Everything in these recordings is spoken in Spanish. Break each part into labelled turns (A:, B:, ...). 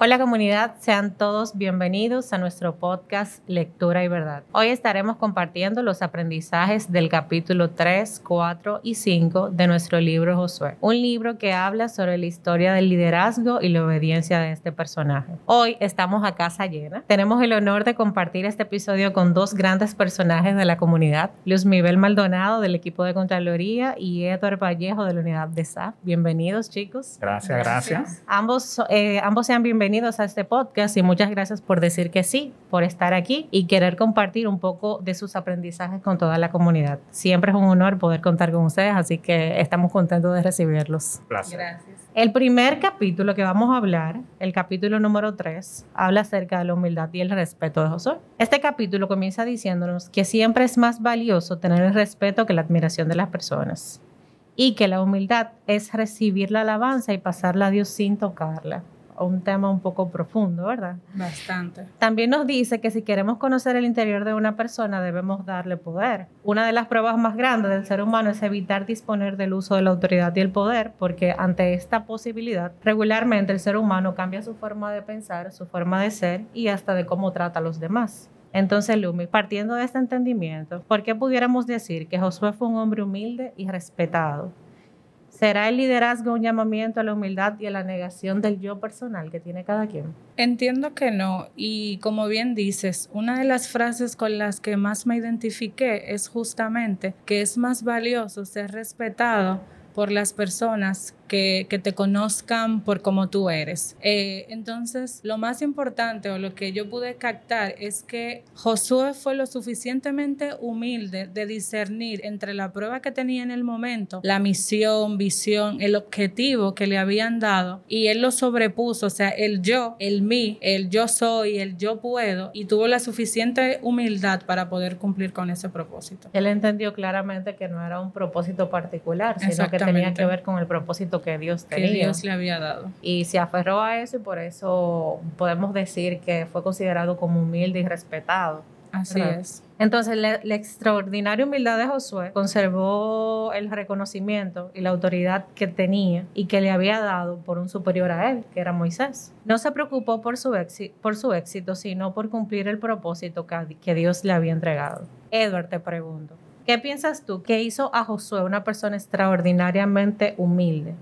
A: Hola comunidad, sean todos bienvenidos a nuestro podcast Lectura y Verdad. Hoy estaremos compartiendo los aprendizajes del capítulo 3, 4 y 5 de nuestro libro Josué, un libro que habla sobre la historia del liderazgo y la obediencia de este personaje. Hoy estamos a casa llena. Tenemos el honor de compartir este episodio con dos grandes personajes de la comunidad, Luz Miguel Maldonado del equipo de Contraloría y Edward Vallejo de la unidad de SAF. Bienvenidos chicos.
B: Gracias, gracias.
A: Ambos, eh, ambos sean bienvenidos bienvenidos a este podcast y muchas gracias por decir que sí, por estar aquí y querer compartir un poco de sus aprendizajes con toda la comunidad. Siempre es un honor poder contar con ustedes, así que estamos contentos de recibirlos.
B: Gracias.
A: El primer capítulo que vamos a hablar, el capítulo número 3, habla acerca de la humildad y el respeto de Josué. Este capítulo comienza diciéndonos que siempre es más valioso tener el respeto que la admiración de las personas y que la humildad es recibir la alabanza y pasarla a Dios sin tocarla un tema un poco profundo, ¿verdad?
C: Bastante.
A: También nos dice que si queremos conocer el interior de una persona debemos darle poder. Una de las pruebas más grandes del ser humano es evitar disponer del uso de la autoridad y el poder, porque ante esta posibilidad, regularmente el ser humano cambia su forma de pensar, su forma de ser y hasta de cómo trata a los demás. Entonces, Lumi, partiendo de este entendimiento, ¿por qué pudiéramos decir que Josué fue un hombre humilde y respetado? ¿Será el liderazgo un llamamiento a la humildad y a la negación del yo personal que tiene cada quien?
C: Entiendo que no. Y como bien dices, una de las frases con las que más me identifiqué es justamente que es más valioso ser respetado por las personas que, te conozcan por cómo tú eres. Eh, entonces, lo más importante o lo que yo pude captar es que Josué fue lo suficientemente humilde de discernir entre la prueba que tenía en el momento, la misión, visión, el objetivo que le habían dado y él lo sobrepuso, o sea, el yo, el mí, el yo soy, el yo puedo y tuvo la suficiente humildad para poder cumplir con ese propósito.
A: Él entendió claramente que no era un propósito particular, sino que tenía que ver con el propósito que Dios tenía.
C: Que Dios le había dado.
A: Y se aferró a eso y por eso podemos decir que fue considerado como humilde y respetado.
C: Así es.
A: Entonces, la, extraordinaria humildad de Josué conservó el reconocimiento y la autoridad que tenía y que le había dado por un superior a él, que era Moisés. No se preocupó por su, por su éxito, sino por cumplir el propósito que, que Dios le había entregado. Edward, te pregunto, ¿qué piensas tú que hizo a Josué una persona extraordinariamente humilde?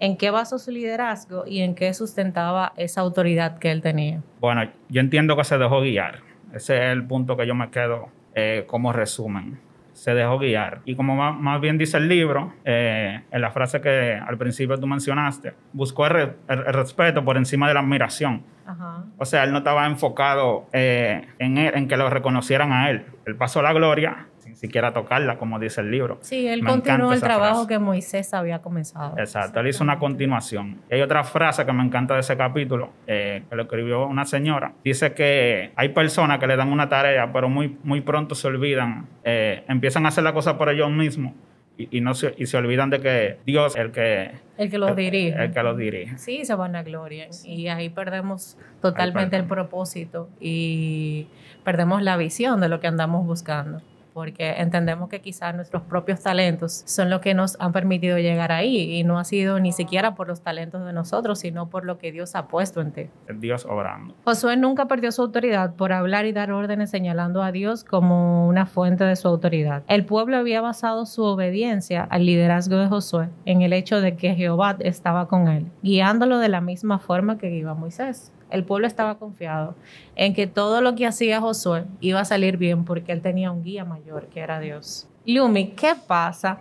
A: En qué basó su liderazgo y en qué sustentaba esa autoridad que él tenía.
B: Bueno, yo entiendo que se dejó guiar. Ese es el punto que yo me quedo eh, como resumen. Se dejó guiar. Y como más, bien dice el libro, eh, en la frase que al principio tú mencionaste, buscó el, respeto por encima de la admiración. O sea, él no estaba enfocado eh, en, en que lo reconocieran a él. Él pasó la gloria siquiera tocarla, como dice el libro.
A: Sí, él continuó el trabajo que Moisés había comenzado.
B: Exacto, él hizo una continuación. hay otra frase que me encanta de ese capítulo, eh, que lo escribió una señora. Dice que hay personas que le dan una tarea, pero muy, muy pronto se olvidan, eh, empiezan a hacer la cosa por ellos mismos y, no se, y se olvidan de que Dios es el que...
A: El que los dirige.
B: El que los dirige.
A: Sí, se van a gloria. Y ahí perdemos totalmente el propósito y perdemos la visión de lo que andamos buscando porque entendemos que quizás nuestros propios talentos son lo que nos han permitido llegar ahí y no ha sido ni siquiera por los talentos de nosotros, sino por lo que Dios ha puesto en ti.
B: Dios obrando.
A: Josué nunca perdió su autoridad por hablar y dar órdenes señalando a Dios como una fuente de su autoridad. El pueblo había basado su obediencia al liderazgo de Josué en el hecho de que Jehová estaba con él, guiándolo de la misma forma que iba Moisés. El pueblo estaba confiado en que todo lo que hacía Josué iba a salir bien porque él tenía un guía mayor que era Dios. Lumi, ¿qué pasa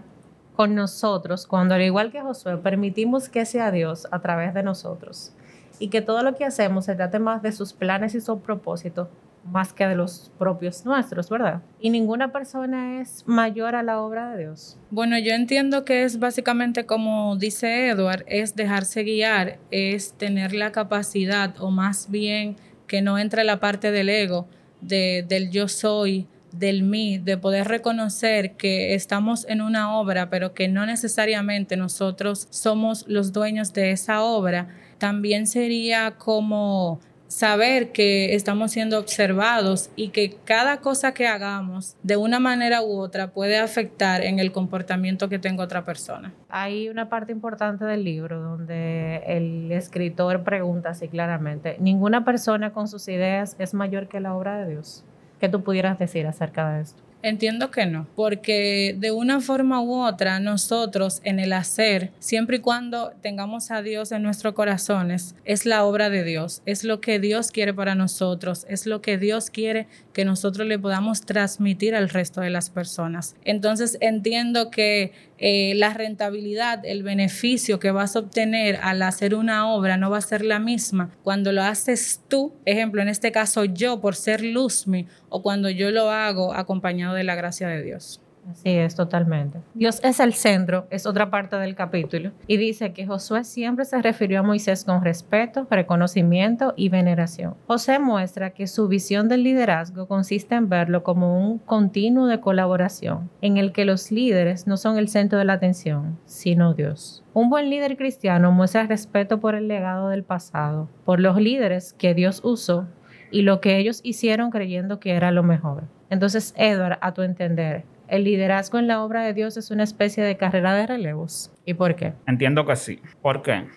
A: con nosotros cuando al igual que Josué permitimos que sea Dios a través de nosotros y que todo lo que hacemos se trate más de sus planes y su propósito más que de los propios nuestros, ¿verdad? Y ninguna persona es mayor a la obra de Dios.
C: Bueno, yo entiendo que es básicamente como dice Edward, es dejarse guiar, es tener la capacidad o más bien que no entre la parte del ego, de, del yo soy, del mí, de poder reconocer que estamos en una obra, pero que no necesariamente nosotros somos los dueños de esa obra, también sería como saber que estamos siendo observados y que cada cosa que hagamos de una manera u otra puede afectar en el comportamiento que tenga otra persona.
A: Hay una parte importante del libro donde el escritor pregunta así claramente, ninguna persona con sus ideas es mayor que la obra de Dios. ¿Qué tú pudieras decir acerca de esto?
C: Entiendo que no, porque de una forma u otra nosotros en el hacer, siempre y cuando tengamos a Dios en nuestros corazones, es la obra de Dios, es lo que Dios quiere para nosotros, es lo que Dios quiere que nosotros le podamos transmitir al resto de las personas. Entonces entiendo que eh, la rentabilidad, el beneficio que vas a obtener al hacer una obra no va a ser la misma cuando lo haces tú, ejemplo, en este caso yo por ser Luzmi, o cuando yo lo hago acompañado de la gracia de Dios.
A: Así es, totalmente. Dios es el centro, es otra parte del capítulo, y dice que Josué siempre se refirió a Moisés con respeto, reconocimiento y veneración. José muestra que su visión del liderazgo consiste en verlo como un continuo de colaboración, en el que los líderes no son el centro de la atención, sino Dios. Un buen líder cristiano muestra respeto por el legado del pasado, por los líderes que Dios usó y lo que ellos hicieron creyendo que era lo mejor. Entonces, Edward, a tu entender, el liderazgo en la obra de Dios es una especie de carrera de relevos. ¿Y por qué?
B: Entiendo que sí. ¿Por qué?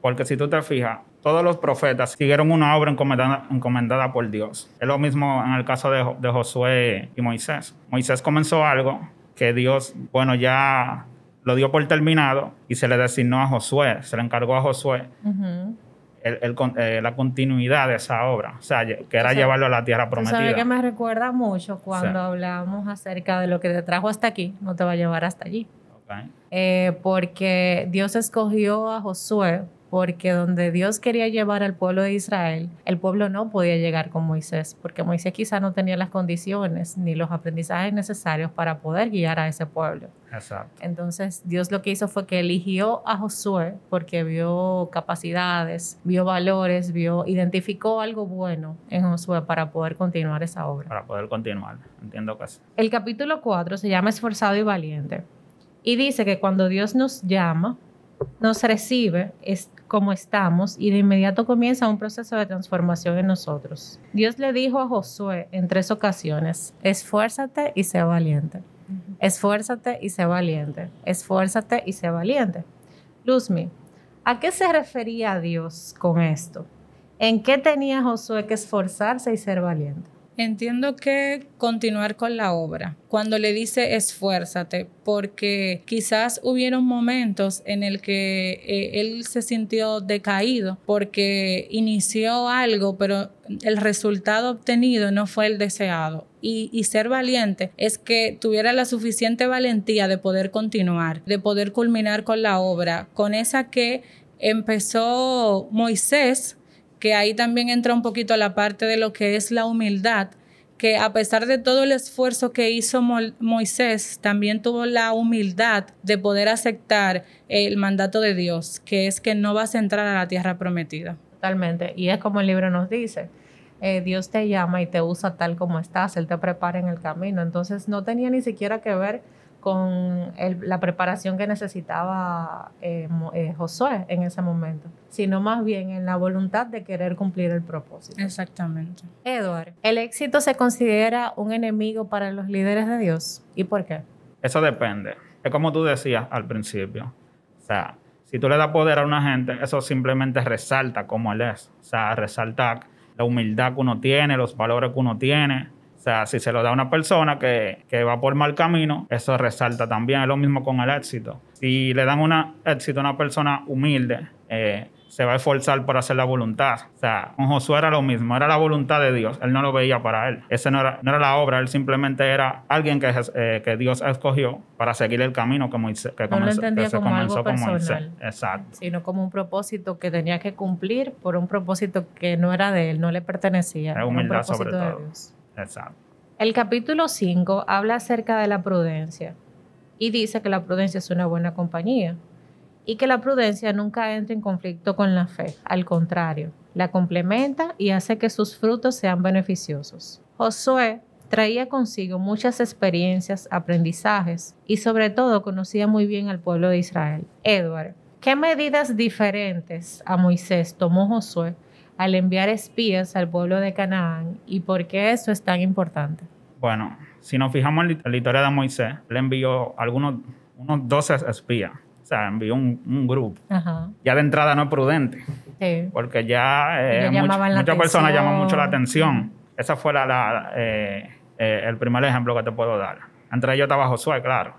B: Porque si tú te fijas, todos los profetas siguieron una obra encomendada, por Dios. Es lo mismo en el caso de, Josué y Moisés. Moisés comenzó algo que Dios, bueno, ya lo dio por terminado y se le designó a Josué, se le encargó a Josué eh, la continuidad de esa obra, o sea, que era llevarlo a la tierra prometida.
A: ¿Sabes que me recuerda mucho cuando hablamos acerca de lo que te trajo hasta aquí, no te va a llevar hasta allí? Eh, porque Dios escogió a Josué porque donde Dios quería llevar al pueblo de Israel, el pueblo no podía llegar con Moisés, porque Moisés quizá no tenía las condiciones ni los aprendizajes necesarios para poder guiar a ese pueblo.
B: Exacto.
A: Entonces Dios lo que hizo fue que eligió a Josué porque vio capacidades, vio valores, vio, identificó algo bueno en Josué para poder continuar esa obra.
B: Para poder continuar, entiendo que sí.
A: El capítulo 4 se llama Esforzado y Valiente y dice que cuando Dios nos llama, nos recibe, es, como estamos y de inmediato comienza un proceso de transformación en nosotros. Dios le dijo a Josué en tres ocasiones, esfuérzate y sé valiente. Esfuérzate y sé valiente. Esfuérzate y sé valiente. Luzmi, ¿a qué se refería Dios con esto? ¿En qué tenía Josué que esforzarse y ser valiente?
C: Entiendo que continuar con la obra. Cuando le dice esfuérzate, porque quizás hubieron momentos en el que eh, él se sintió decaído porque inició algo, pero el resultado obtenido no fue el deseado. Y, y, ser valiente es que tuviera la suficiente valentía de poder continuar, de poder culminar con la obra, con esa que empezó Moisés que ahí también entra un poquito la parte de lo que es la humildad, que a pesar de todo el esfuerzo que hizo Moisés, también tuvo la humildad de poder aceptar el mandato de Dios, que es que no vas a entrar a la tierra prometida.
A: Totalmente. Y es como el libro nos dice, eh, Dios te llama y te usa tal como estás, Él te prepara en el camino. Entonces no tenía ni siquiera que ver con la preparación que necesitaba eh, eh, Josué en ese momento, sino más bien en la voluntad de querer cumplir el propósito.
C: Exactamente.
A: Edward, ¿el éxito se considera un enemigo para los líderes de Dios? ¿Y por qué?
B: Eso depende. Es como tú decías al principio. O sea, si tú le das poder a una gente, eso simplemente resalta cómo él es. O sea, resalta la humildad que uno tiene, los valores que uno tiene o sea, si se lo da a una persona que, va por mal camino, eso resalta también. Es lo mismo con el éxito. Si le dan un éxito a una persona humilde, eh, se va a esforzar por hacer la voluntad. O sea, con Josué era lo mismo, era la voluntad de Dios. Él no lo veía para él. Ese no era, no era la obra, él simplemente era alguien que, eh, que Dios escogió para seguir el camino que, Moisés, que,
A: comenzó, que se comenzó
B: con
A: Moisés.
B: Exacto.
A: Sino como un propósito que tenía que cumplir por un propósito que no era de él, no le pertenecía.
B: Era humildad sobre todo.
A: El capítulo 5 habla acerca de la prudencia y dice que la prudencia es una buena compañía y que la prudencia nunca entra en conflicto con la fe, al contrario, la complementa y hace que sus frutos sean beneficiosos. Josué traía consigo muchas experiencias, aprendizajes y sobre todo conocía muy bien al pueblo de Israel. Edward, ¿qué medidas diferentes a Moisés tomó Josué al enviar espías al pueblo de Canaán y por qué eso es tan importante.
B: Bueno, si nos fijamos en la historia de Moisés, le envió algunos unos 12 espías. O sea, envió un, grupo. Ya de entrada no es prudente. Sí. Porque ya eh, muchas personas llaman mucho la atención. Esa fue la, eh, eh, el primer ejemplo que te puedo dar. Entre ellos estaba Josué, claro.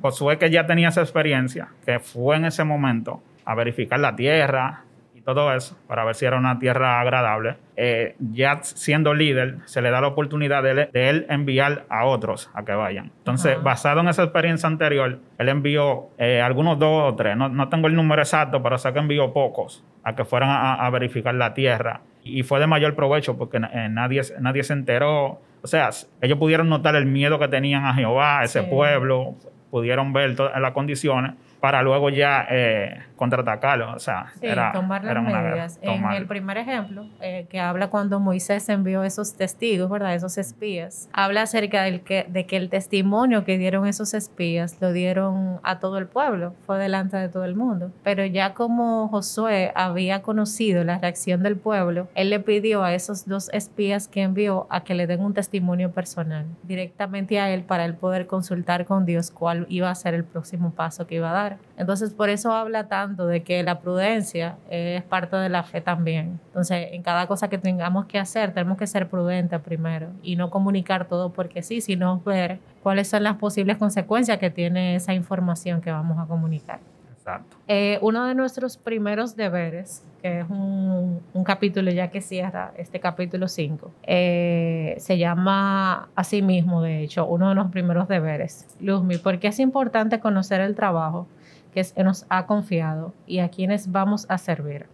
B: Josué que ya tenía esa experiencia, que fue en ese momento a verificar la tierra, todo eso, para ver si era una tierra agradable, eh, ya siendo líder, se le da la oportunidad de, él enviar a otros a que vayan. Entonces, basado en esa experiencia anterior, él envió eh, algunos dos o tres, no, tengo el número exacto, pero sé que envió pocos a que fueran a, verificar la tierra. Y fue de mayor provecho porque eh, nadie, nadie se enteró. O sea, ellos pudieron notar el miedo que tenían a Jehová, a ese pueblo, pudieron ver todas las condiciones para luego ya eh, contraatacarlo. O sea,
A: era, tomar las medidas. en el primer ejemplo, eh, que habla cuando Moisés envió esos testigos, ¿verdad? Esos espías, habla acerca del que, de que el testimonio que dieron esos espías lo dieron a todo el pueblo, fue delante de todo el mundo. Pero ya como Josué había conocido la reacción del pueblo, él le pidió a esos dos espías que envió a que le den un testimonio personal directamente a él para él poder consultar con Dios cuál iba a ser el próximo paso que iba a dar. Entonces, por eso habla tanto de que la prudencia es parte de la fe también. Entonces, en cada cosa que tengamos que hacer, tenemos que ser prudentes primero y no comunicar todo porque sí, sino ver cuáles son las posibles consecuencias que tiene esa información que vamos a comunicar. Exacto. Eh, uno de nuestros primeros deberes, que es un, capítulo ya que cierra este capítulo 5, eh, se llama así mismo, de hecho, uno de los primeros deberes. Luzmi, ¿por qué es importante conocer el trabajo que nos ha confiado y a quienes vamos a servir.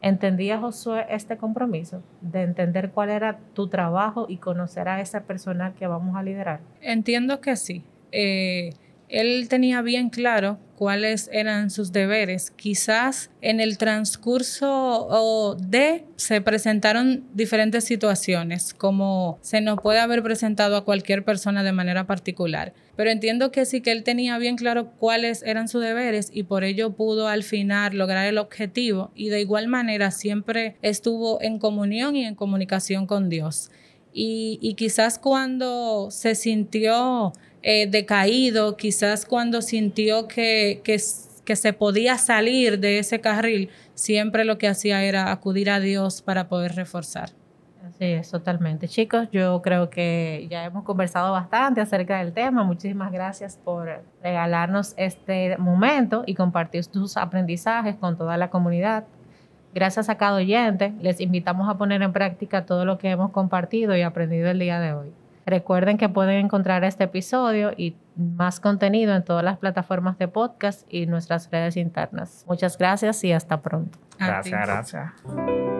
A: ¿Entendía Josué este compromiso de entender cuál era tu trabajo y conocer a esa persona que vamos a liderar?
C: Entiendo que sí. Eh, él tenía bien claro cuáles eran sus deberes. Quizás en el transcurso de se presentaron diferentes situaciones, como se nos puede haber presentado a cualquier persona de manera particular. Pero entiendo que sí que él tenía bien claro cuáles eran sus deberes y por ello pudo al final lograr el objetivo y de igual manera siempre estuvo en comunión y en comunicación con Dios. Y, quizás cuando se sintió eh, decaído, quizás cuando sintió que, que, se podía salir de ese carril, siempre lo que hacía era acudir a Dios para poder reforzar.
A: Así es, totalmente. Chicos, yo creo que ya hemos conversado bastante acerca del tema. Muchísimas gracias por regalarnos este momento y compartir tus aprendizajes con toda la comunidad. Gracias a cada oyente, les invitamos a poner en práctica todo lo que hemos compartido y aprendido el día de hoy. Recuerden que pueden encontrar este episodio y más contenido en todas las plataformas de podcast y nuestras redes internas. Muchas gracias y hasta pronto.
B: Gracias, gracias.